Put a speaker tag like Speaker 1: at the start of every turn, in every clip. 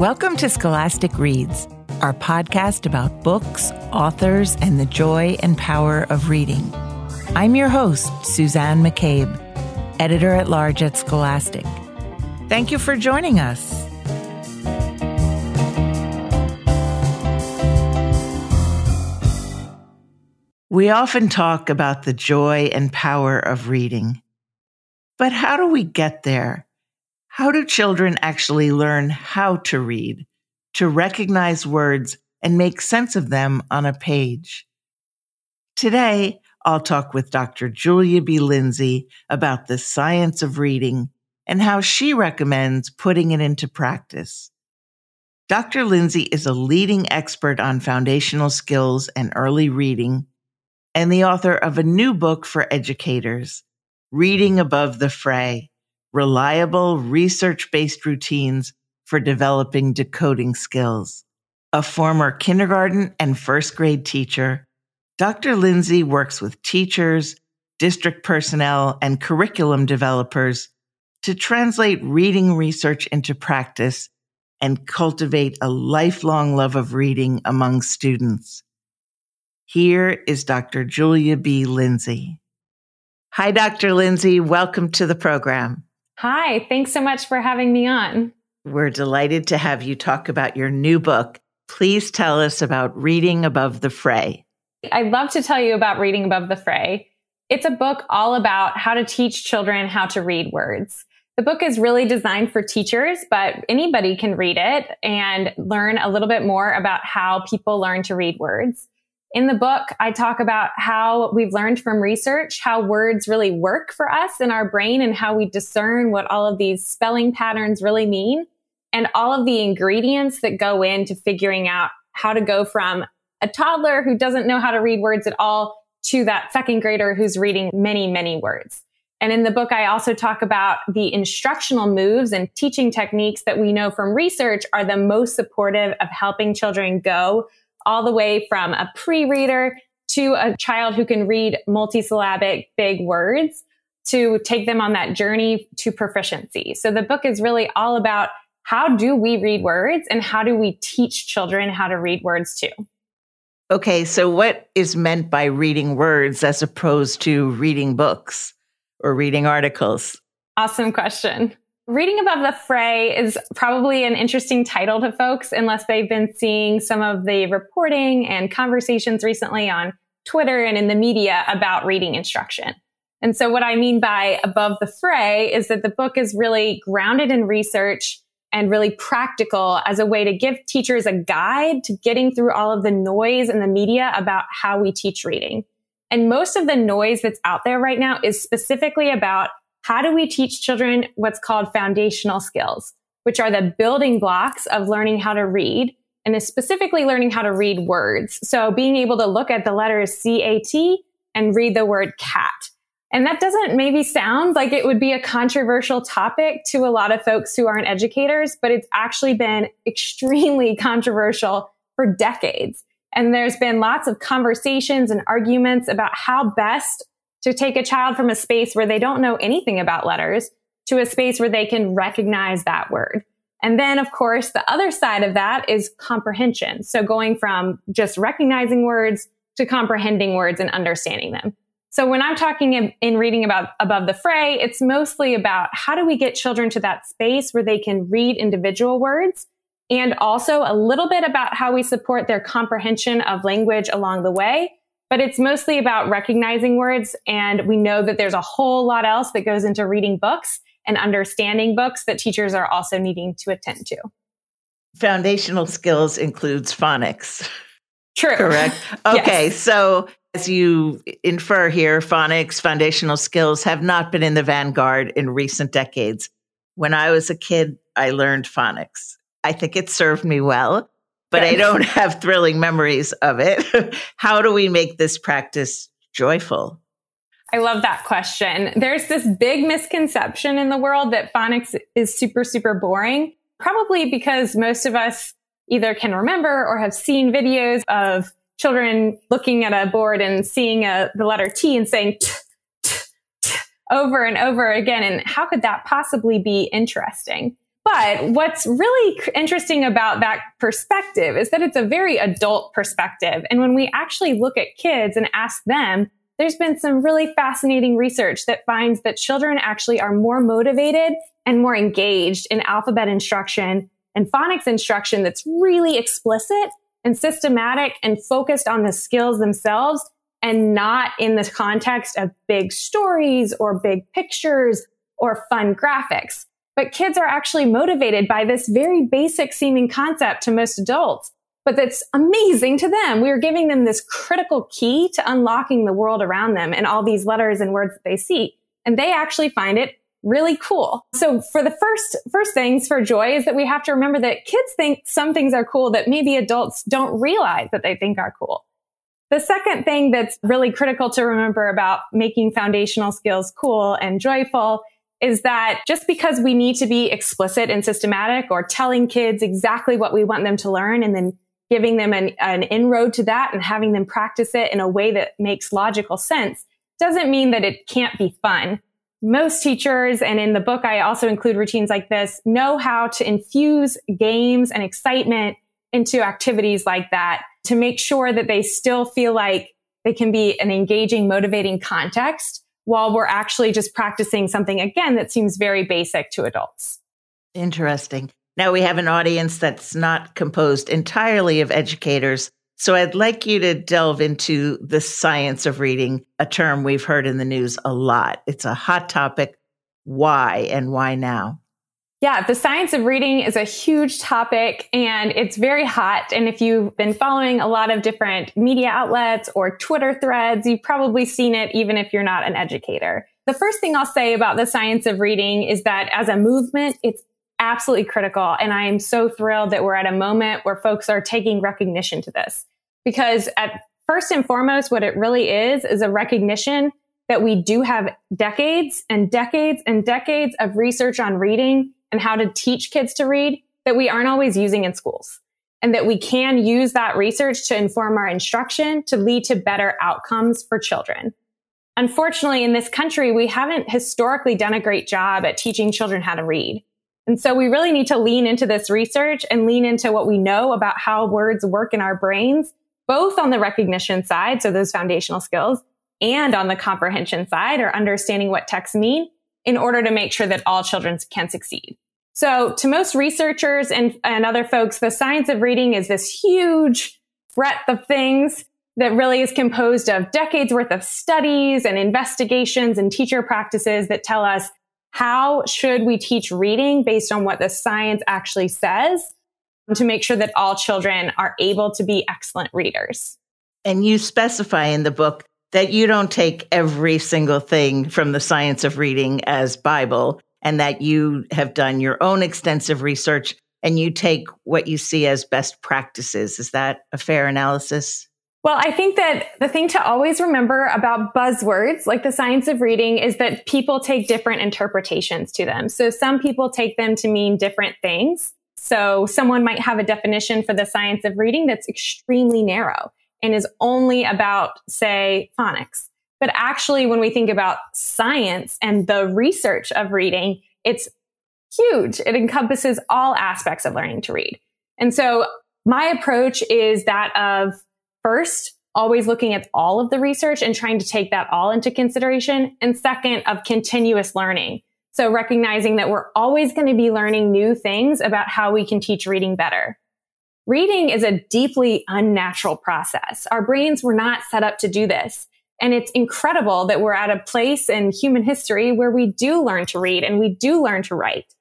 Speaker 1: Welcome to Scholastic Reads, our podcast about books, authors, and the joy and power of reading. I'm your host, Suzanne McCabe, editor at large at Scholastic. Thank you for joining us. We often talk about the joy and power of reading. But how do we get there? How do children actually learn how to read, to recognize words and make sense of them on a page? Today, I'll talk with Dr. Julia B. Lindsey about the science of reading and how she recommends putting it into practice. Dr. Lindsey is a leading expert on foundational skills and early reading and the author of a new book for educators, Reading Above the Fray reliable research based routines for developing decoding skills. A former kindergarten and first grade teacher, Dr. Lindsey works with teachers, district personnel, and curriculum developers to translate reading research into practice and cultivate a lifelong love of reading among students. Here is Dr. Julia B. Lindsey. Hi, Dr. Lindsey. Welcome to the program.
Speaker 2: Hi, thanks so much for having me on.
Speaker 1: We're delighted to have you talk about your new book. Please tell us about Reading Above the Fray.
Speaker 2: I'd love to tell you about Reading Above the Fray. It's a book all about how to teach children how to read words. The book is really designed for teachers, but anybody can read it and learn a little bit more about how people learn to read words. In the book, I talk about how we've learned from research how words really work for us in our brain and how we discern what all of these spelling patterns really mean and all of the ingredients that go into figuring out how to go from a toddler who doesn't know how to read words at all to that second grader who's reading many, many words. And in the book, I also talk about the instructional moves and teaching techniques that we know from research are the most supportive of helping children go all the way from a pre-reader to a child who can read multisyllabic big words to take them on that journey to proficiency. So the book is really all about how do we read words and how do we teach children how to read words too?
Speaker 1: Okay, so what is meant by reading words as opposed to reading books or reading articles?
Speaker 2: Awesome question. Reading Above the Fray is probably an interesting title to folks unless they've been seeing some of the reporting and conversations recently on Twitter and in the media about reading instruction. And so what I mean by above the fray is that the book is really grounded in research and really practical as a way to give teachers a guide to getting through all of the noise in the media about how we teach reading. And most of the noise that's out there right now is specifically about how do we teach children what's called foundational skills, which are the building blocks of learning how to read and is specifically learning how to read words. So being able to look at the letters C-A-T and read the word cat. And that doesn't maybe sound like it would be a controversial topic to a lot of folks who aren't educators, but it's actually been extremely controversial for decades. And there's been lots of conversations and arguments about how best to take a child from a space where they don't know anything about letters to a space where they can recognize that word. And then, of course, the other side of that is comprehension. So going from just recognizing words to comprehending words and understanding them. So when I'm talking in, in, reading about above the fray, it's mostly about how do we get children to that space where they can read individual words and also a little bit about how we support their comprehension of language along the way but it's mostly about recognizing words. And we know that there's a whole lot else that goes into reading books and understanding books that teachers are also needing to attend to.
Speaker 1: Foundational skills includes phonics.
Speaker 2: True.
Speaker 1: Correct. Okay. yes. So as you infer here, phonics, foundational skills have not been in the vanguard in recent decades. When I was a kid, I learned phonics. I think it served me well but I don't have thrilling memories of it. How do we make this practice joyful?
Speaker 2: I love that question. There's this big misconception in the world that phonics is super, super boring, probably because most of us either can remember or have seen videos of children looking at a board and seeing a, the letter T and saying t, t, t over and over again. And how could that possibly be interesting? But what's really interesting about that perspective is that it's a very adult perspective. And when we actually look at kids and ask them, there's been some really fascinating research that finds that children actually are more motivated and more engaged in alphabet instruction and phonics instruction that's really explicit and systematic and focused on the skills themselves and not in the context of big stories or big pictures or fun graphics. But kids are actually motivated by this very basic seeming concept to most adults, but that's amazing to them. We're giving them this critical key to unlocking the world around them and all these letters and words that they see. And they actually find it really cool. So for the first, first things for joy is that we have to remember that kids think some things are cool that maybe adults don't realize that they think are cool. The second thing that's really critical to remember about making foundational skills cool and joyful is that just because we need to be explicit and systematic or telling kids exactly what we want them to learn and then giving them an, an inroad to that and having them practice it in a way that makes logical sense doesn't mean that it can't be fun. Most teachers, and in the book, I also include routines like this, know how to infuse games and excitement into activities like that to make sure that they still feel like they can be an engaging, motivating context while we're actually just practicing something again that seems very basic to adults.
Speaker 1: Interesting. Now we have an audience that's not composed entirely of educators, so I'd like you to delve into the science of reading, a term we've heard in the news a lot. It's a hot topic. Why and why now?
Speaker 2: Yeah, the science of reading is a huge topic and it's very hot. And if you've been following a lot of different media outlets or Twitter threads, you've probably seen it even if you're not an educator. The first thing I'll say about the science of reading is that as a movement, it's absolutely critical. And I am so thrilled that we're at a moment where folks are taking recognition to this. Because at first and foremost, what it really is, is a recognition that we do have decades and decades and decades of research on reading and how to teach kids to read that we aren't always using in schools. And that we can use that research to inform our instruction to lead to better outcomes for children. Unfortunately, in this country, we haven't historically done a great job at teaching children how to read. And so we really need to lean into this research and lean into what we know about how words work in our brains both on the recognition side, so those foundational skills, and on the comprehension side or understanding what texts mean in order to make sure that all children can succeed. So to most researchers and, and other folks, the science of reading is this huge breadth of things that really is composed of decades worth of studies and investigations and teacher practices that tell us how should we teach reading based on what the science actually says to make sure that all children are able to be excellent readers.
Speaker 1: And you specify in the book that you don't take every single thing from the science of reading as Bible and that you have done your own extensive research and you take what you see as best practices. Is that a fair analysis?
Speaker 2: Well, I think that the thing to always remember about buzzwords like the science of reading is that people take different interpretations to them. So some people take them to mean different things. So someone might have a definition for the science of reading that's extremely narrow and is only about, say, phonics. But actually, when we think about science and the research of reading, it's huge. It encompasses all aspects of learning to read. And so my approach is that of first, always looking at all of the research and trying to take that all into consideration. And second, of continuous learning. So recognizing that we're always going to be learning new things about how we can teach reading better. Reading is a deeply unnatural process. Our brains were not set up to do this. And it's incredible that we're at a place in human history where we do learn to read and we do learn to write.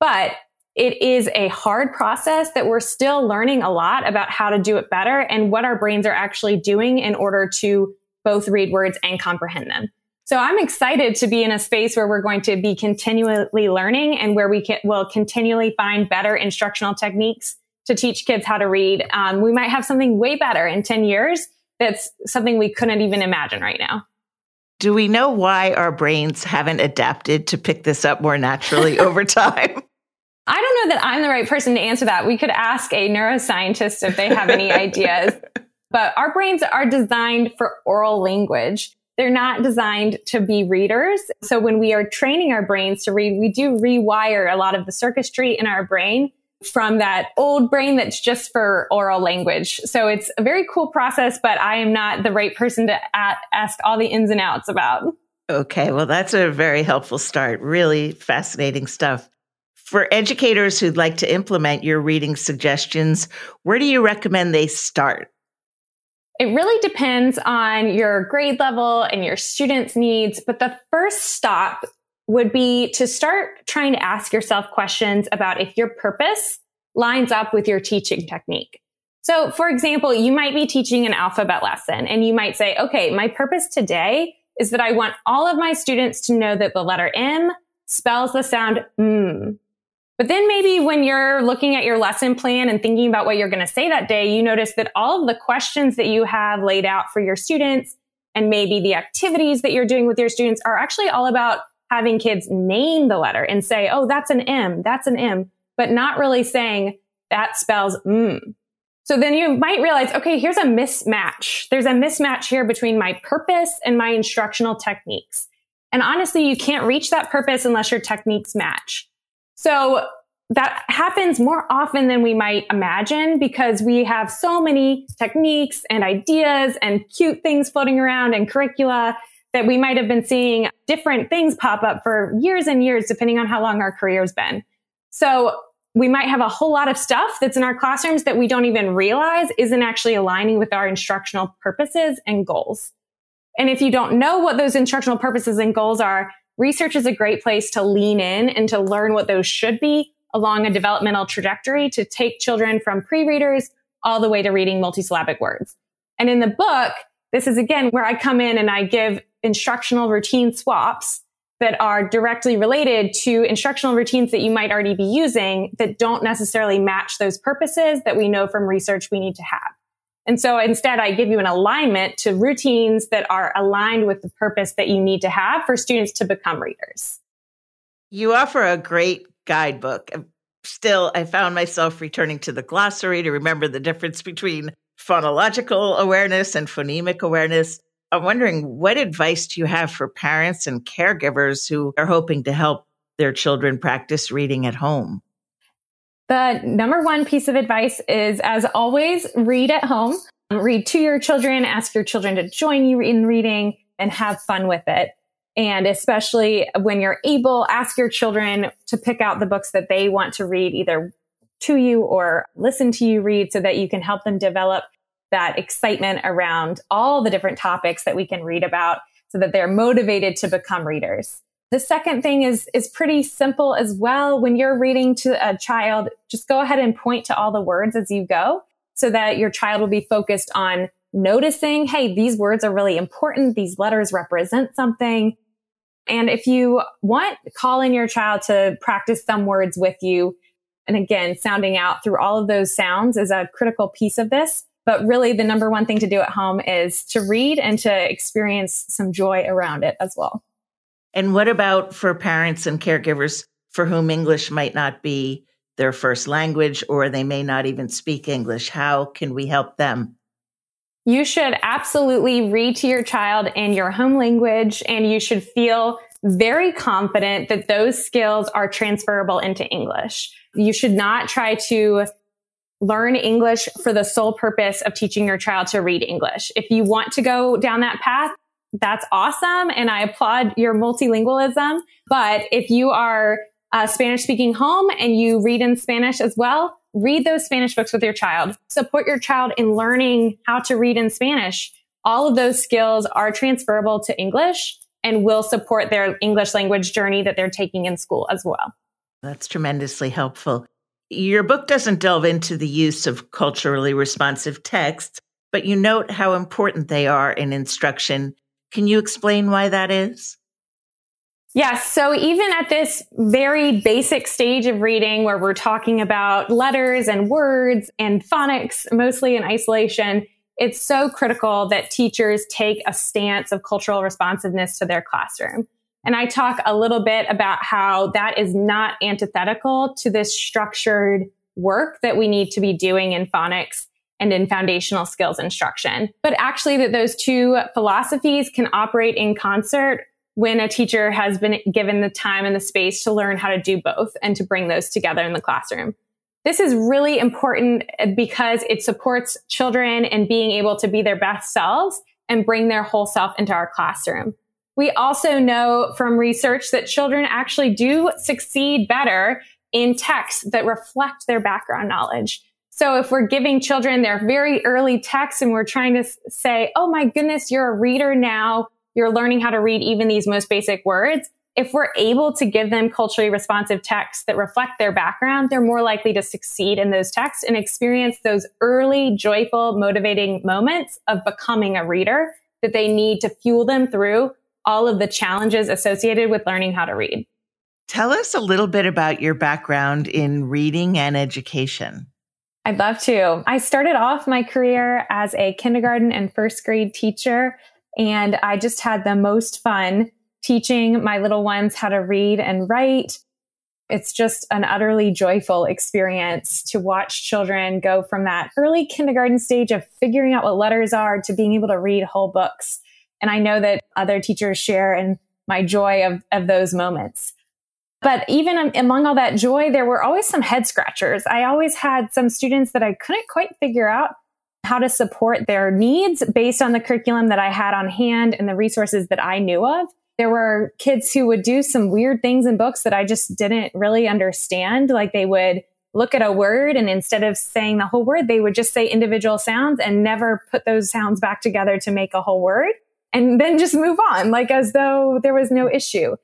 Speaker 2: But it is a hard process that we're still learning a lot about how to do it better and what our brains are actually doing in order to both read words and comprehend them. So I'm excited to be in a space where we're going to be continually learning and where we can, will continually find better instructional techniques to teach kids how to read. Um, we might have something way better in 10 years. That's something we couldn't even imagine right now.
Speaker 1: Do we know why our brains haven't adapted to pick this up more naturally over time?
Speaker 2: I don't know that I'm the right person to answer that. We could ask a neuroscientist if they have any ideas. But our brains are designed for oral language. they're not designed to be readers. So when we are training our brains to read, we do rewire a lot of the circuitry in our brain from that old brain that's just for oral language. So it's a very cool process, but I am not the right person to ask all the ins and outs about.
Speaker 1: Okay, well, that's a very helpful start. Really fascinating stuff. For educators who'd like to implement your reading suggestions, where do you recommend they start?
Speaker 2: It really depends on your grade level and your students' needs, but the first stop would be to start trying to ask yourself questions about if your purpose lines up with your teaching technique. So, for example, you might be teaching an alphabet lesson and you might say, okay, my purpose today is that I want all of my students to know that the letter M spells the sound M. But then maybe when you're looking at your lesson plan and thinking about what you're going to say that day, you notice that all of the questions that you have laid out for your students and maybe the activities that you're doing with your students are actually all about having kids name the letter and say, oh, that's an M, that's an M, but not really saying that spells M. So then you might realize, okay, here's a mismatch. There's a mismatch here between my purpose and my instructional techniques. And honestly, you can't reach that purpose unless your techniques match. So that happens more often than we might imagine because we have so many techniques and ideas and cute things floating around and curricula that we might have been seeing different things pop up for years and years, depending on how long our career's been. So we might have a whole lot of stuff that's in our classrooms that we don't even realize isn't actually aligning with our instructional purposes and goals. And if you don't know what those instructional purposes and goals are, research is a great place to lean in and to learn what those should be along a developmental trajectory to take children from pre-readers all the way to reading multisyllabic words. And in the book, this is again where I come in and I give instructional routine swaps that are directly related to instructional routines that you might already be using that don't necessarily match those purposes that we know from research we need to have. And so instead, I give you an alignment to routines that are aligned with the purpose that you need to have for students to become readers.
Speaker 1: You offer a great guidebook. Still, I found myself returning to the glossary to remember the difference between phonological awareness and phonemic awareness. I'm wondering what advice do you have for parents and caregivers who are hoping to help their children practice reading at home?
Speaker 2: The number one piece of advice is, as always, read at home. Read to your children, ask your children to join you in reading and have fun with it. And especially when you're able, ask your children to pick out the books that they want to read either to you or listen to you read so that you can help them develop that excitement around all the different topics that we can read about so that they're motivated to become readers. The second thing is, is pretty simple as well. When you're reading to a child, just go ahead and point to all the words as you go so that your child will be focused on noticing, hey, these words are really important. These letters represent something. And if you want, call in your child to practice some words with you. And again, sounding out through all of those sounds is a critical piece of this. But really, the number one thing to do at home is to read and to experience some joy around it as well.
Speaker 1: And what about for parents and caregivers for whom English might not be their first language or they may not even speak English? How can we help them?
Speaker 2: You should absolutely read to your child in your home language and you should feel very confident that those skills are transferable into English. You should not try to learn English for the sole purpose of teaching your child to read English. If you want to go down that path, that's awesome. And I applaud your multilingualism. But if you are a Spanish speaking home and you read in Spanish as well, read those Spanish books with your child. Support your child in learning how to read in Spanish. All of those skills are transferable to English and will support their English language journey that they're taking in school as well.
Speaker 1: That's tremendously helpful. Your book doesn't delve into the use of culturally responsive texts, but you note how important they are in instruction can you explain why that is?
Speaker 2: Yes. So even at this very basic stage of reading where we're talking about letters and words and phonics, mostly in isolation, it's so critical that teachers take a stance of cultural responsiveness to their classroom. And I talk a little bit about how that is not antithetical to this structured work that we need to be doing in phonics and in foundational skills instruction. But actually that those two philosophies can operate in concert when a teacher has been given the time and the space to learn how to do both and to bring those together in the classroom. This is really important because it supports children and being able to be their best selves and bring their whole self into our classroom. We also know from research that children actually do succeed better in texts that reflect their background knowledge. So if we're giving children their very early texts and we're trying to say, Oh my goodness, you're a reader now. You're learning how to read even these most basic words if we're able to give them culturally responsive texts that reflect their background, they're more likely to succeed in those texts and experience those early, joyful, motivating moments of becoming a reader that they need to fuel them through all of the challenges associated with learning how to read.
Speaker 1: Tell us a little bit about your background in reading and education.
Speaker 2: I'd love to. I started off my career as a kindergarten and first grade teacher, and I just had the most fun teaching my little ones how to read and write. It's just an utterly joyful experience to watch children go from that early kindergarten stage of figuring out what letters are to being able to read whole books. And I know that other teachers share in my joy of, of those moments. But even among all that joy, there were always some head scratchers. I always had some students that I couldn't quite figure out how to support their needs based on the curriculum that I had on hand and the resources that I knew of there were kids who would do some weird things in books that I just didn't really understand. Like they would look at a word and instead of saying the whole word, they would just say individual sounds and never put those sounds back together to make a whole word and then just move on, like as though there was no issue.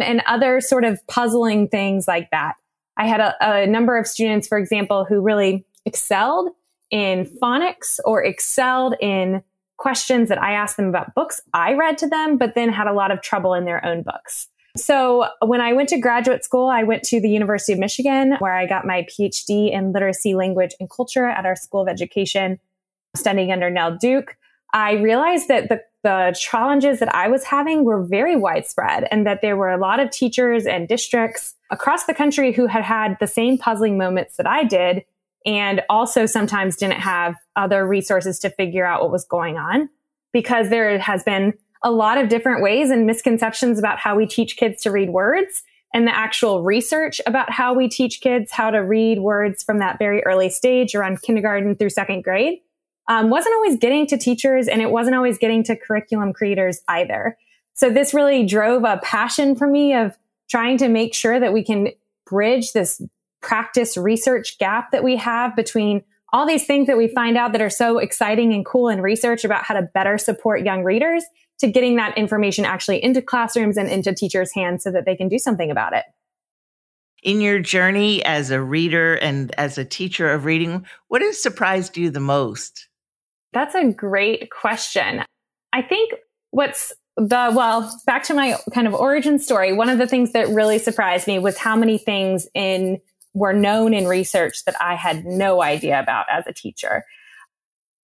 Speaker 2: And other sort of puzzling things like that. I had a, a number of students, for example, who really excelled in phonics or excelled in questions that I asked them about books I read to them, but then had a lot of trouble in their own books. So when I went to graduate school, I went to the University of Michigan where I got my PhD in literacy, language, and culture at our School of Education, studying under Nell Duke. I realized that the, the challenges that I was having were very widespread and that there were a lot of teachers and districts across the country who had had the same puzzling moments that I did and also sometimes didn't have other resources to figure out what was going on because there has been a lot of different ways and misconceptions about how we teach kids to read words and the actual research about how we teach kids how to read words from that very early stage around kindergarten through second grade um, wasn't always getting to teachers and it wasn't always getting to curriculum creators either. So this really drove a passion for me of trying to make sure that we can bridge this practice research gap that we have between all these things that we find out that are so exciting and cool in research about how to better support young readers to getting that information actually into classrooms and into teachers' hands so that they can do something about it.
Speaker 1: In your journey as a reader and as a teacher of reading, what has surprised you the most?
Speaker 2: That's a great question. I think what's the, well, back to my kind of origin story, one of the things that really surprised me was how many things in were known in research that I had no idea about as a teacher.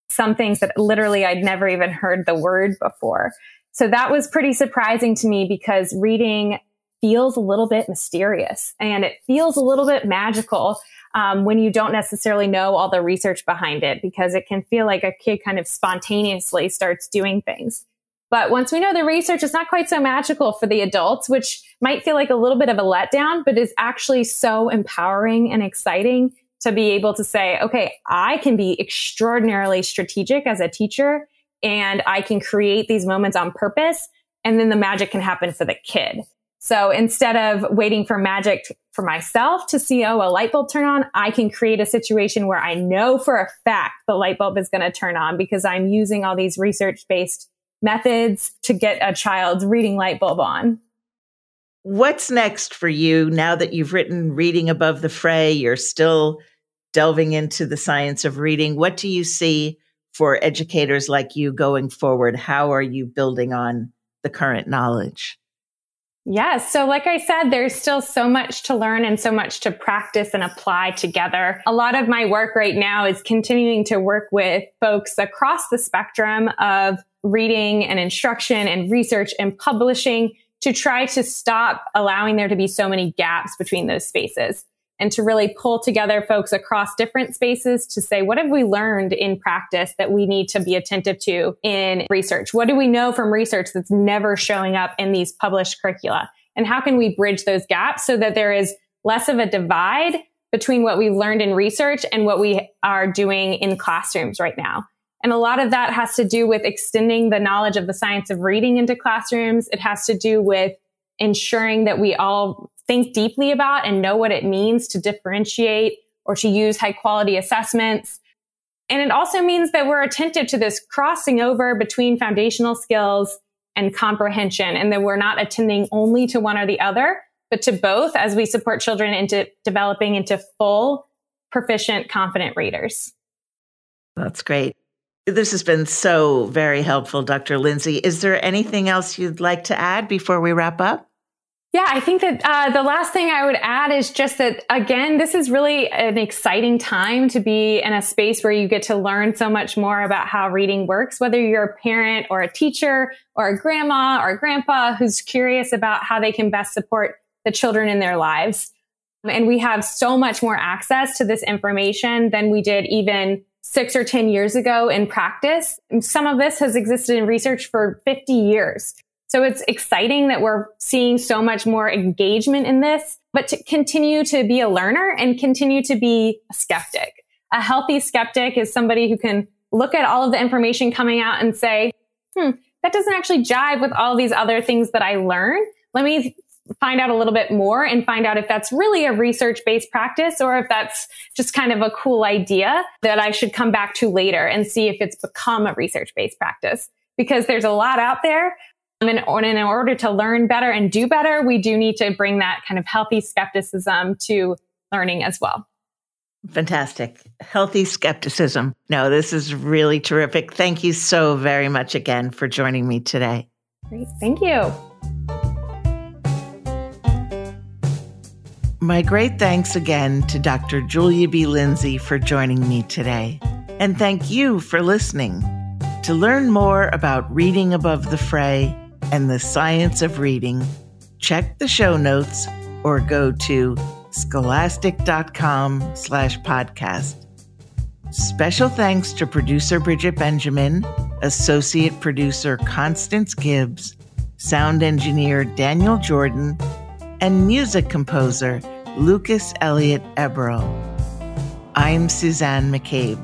Speaker 2: Some things that literally I'd never even heard the word before. So that was pretty surprising to me because reading feels a little bit mysterious and it feels a little bit magical um, when you don't necessarily know all the research behind it because it can feel like a kid kind of spontaneously starts doing things. But once we know the research, it's not quite so magical for the adults, which might feel like a little bit of a letdown, but is actually so empowering and exciting to be able to say, okay, I can be extraordinarily strategic as a teacher and I can create these moments on purpose. And then the magic can happen for the kid. So instead of waiting for magic for myself to see, oh, a light bulb turn on, I can create a situation where I know for a fact the light bulb is going to turn on because I'm using all these research based methods to get a child's reading light bulb on.
Speaker 1: What's next for you now that you've written Reading Above the Fray? You're still delving into the science of reading. What do you see for educators like you going forward? How are you building on the current knowledge?
Speaker 2: Yes. So, like I said, there's still so much to learn and so much to practice and apply together. A lot of my work right now is continuing to work with folks across the spectrum of reading and instruction and research and publishing to try to stop allowing there to be so many gaps between those spaces. And to really pull together folks across different spaces to say, what have we learned in practice that we need to be attentive to in research? What do we know from research that's never showing up in these published curricula? And how can we bridge those gaps so that there is less of a divide between what we've learned in research and what we are doing in classrooms right now? And a lot of that has to do with extending the knowledge of the science of reading into classrooms. It has to do with ensuring that we all think deeply about and know what it means to differentiate or to use high quality assessments. And it also means that we're attentive to this crossing over between foundational skills and comprehension and that we're not attending only to one or the other, but to both as we support children into developing into full, proficient, confident readers.
Speaker 1: That's great. This has been so very helpful, Dr. Lindsey. Is there anything else you'd like to add before we wrap up?
Speaker 2: Yeah, I think that uh, the last thing I would add is just that, again, this is really an exciting time to be in a space where you get to learn so much more about how reading works, whether you're a parent or a teacher or a grandma or a grandpa who's curious about how they can best support the children in their lives. And we have so much more access to this information than we did even six or 10 years ago in practice. Some of this has existed in research for 50 years. So it's exciting that we're seeing so much more engagement in this, but to continue to be a learner and continue to be a skeptic. A healthy skeptic is somebody who can look at all of the information coming out and say, hmm, that doesn't actually jive with all these other things that I learn. Let me find out a little bit more and find out if that's really a research based practice or if that's just kind of a cool idea that I should come back to later and see if it's become a research based practice. Because there's a lot out there. Um, and in order to learn better and do better, we do need to bring that kind of healthy skepticism to learning as well.
Speaker 1: Fantastic. Healthy skepticism. No, this is really terrific. Thank you so very much again for joining me today.
Speaker 2: Great. Thank you.
Speaker 1: My great thanks again to Dr. Julia B. Lindsey for joining me today. And thank you for listening. To learn more about reading above the fray and the science of reading, check the show notes or go to scholastic.com slash podcast. Special thanks to producer Bridget Benjamin, associate producer Constance Gibbs, sound engineer Daniel Jordan, and music composer Lucas Elliott Eberl. I'm Suzanne McCabe.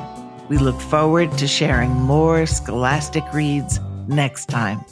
Speaker 1: We look forward to sharing more Scholastic Reads next time.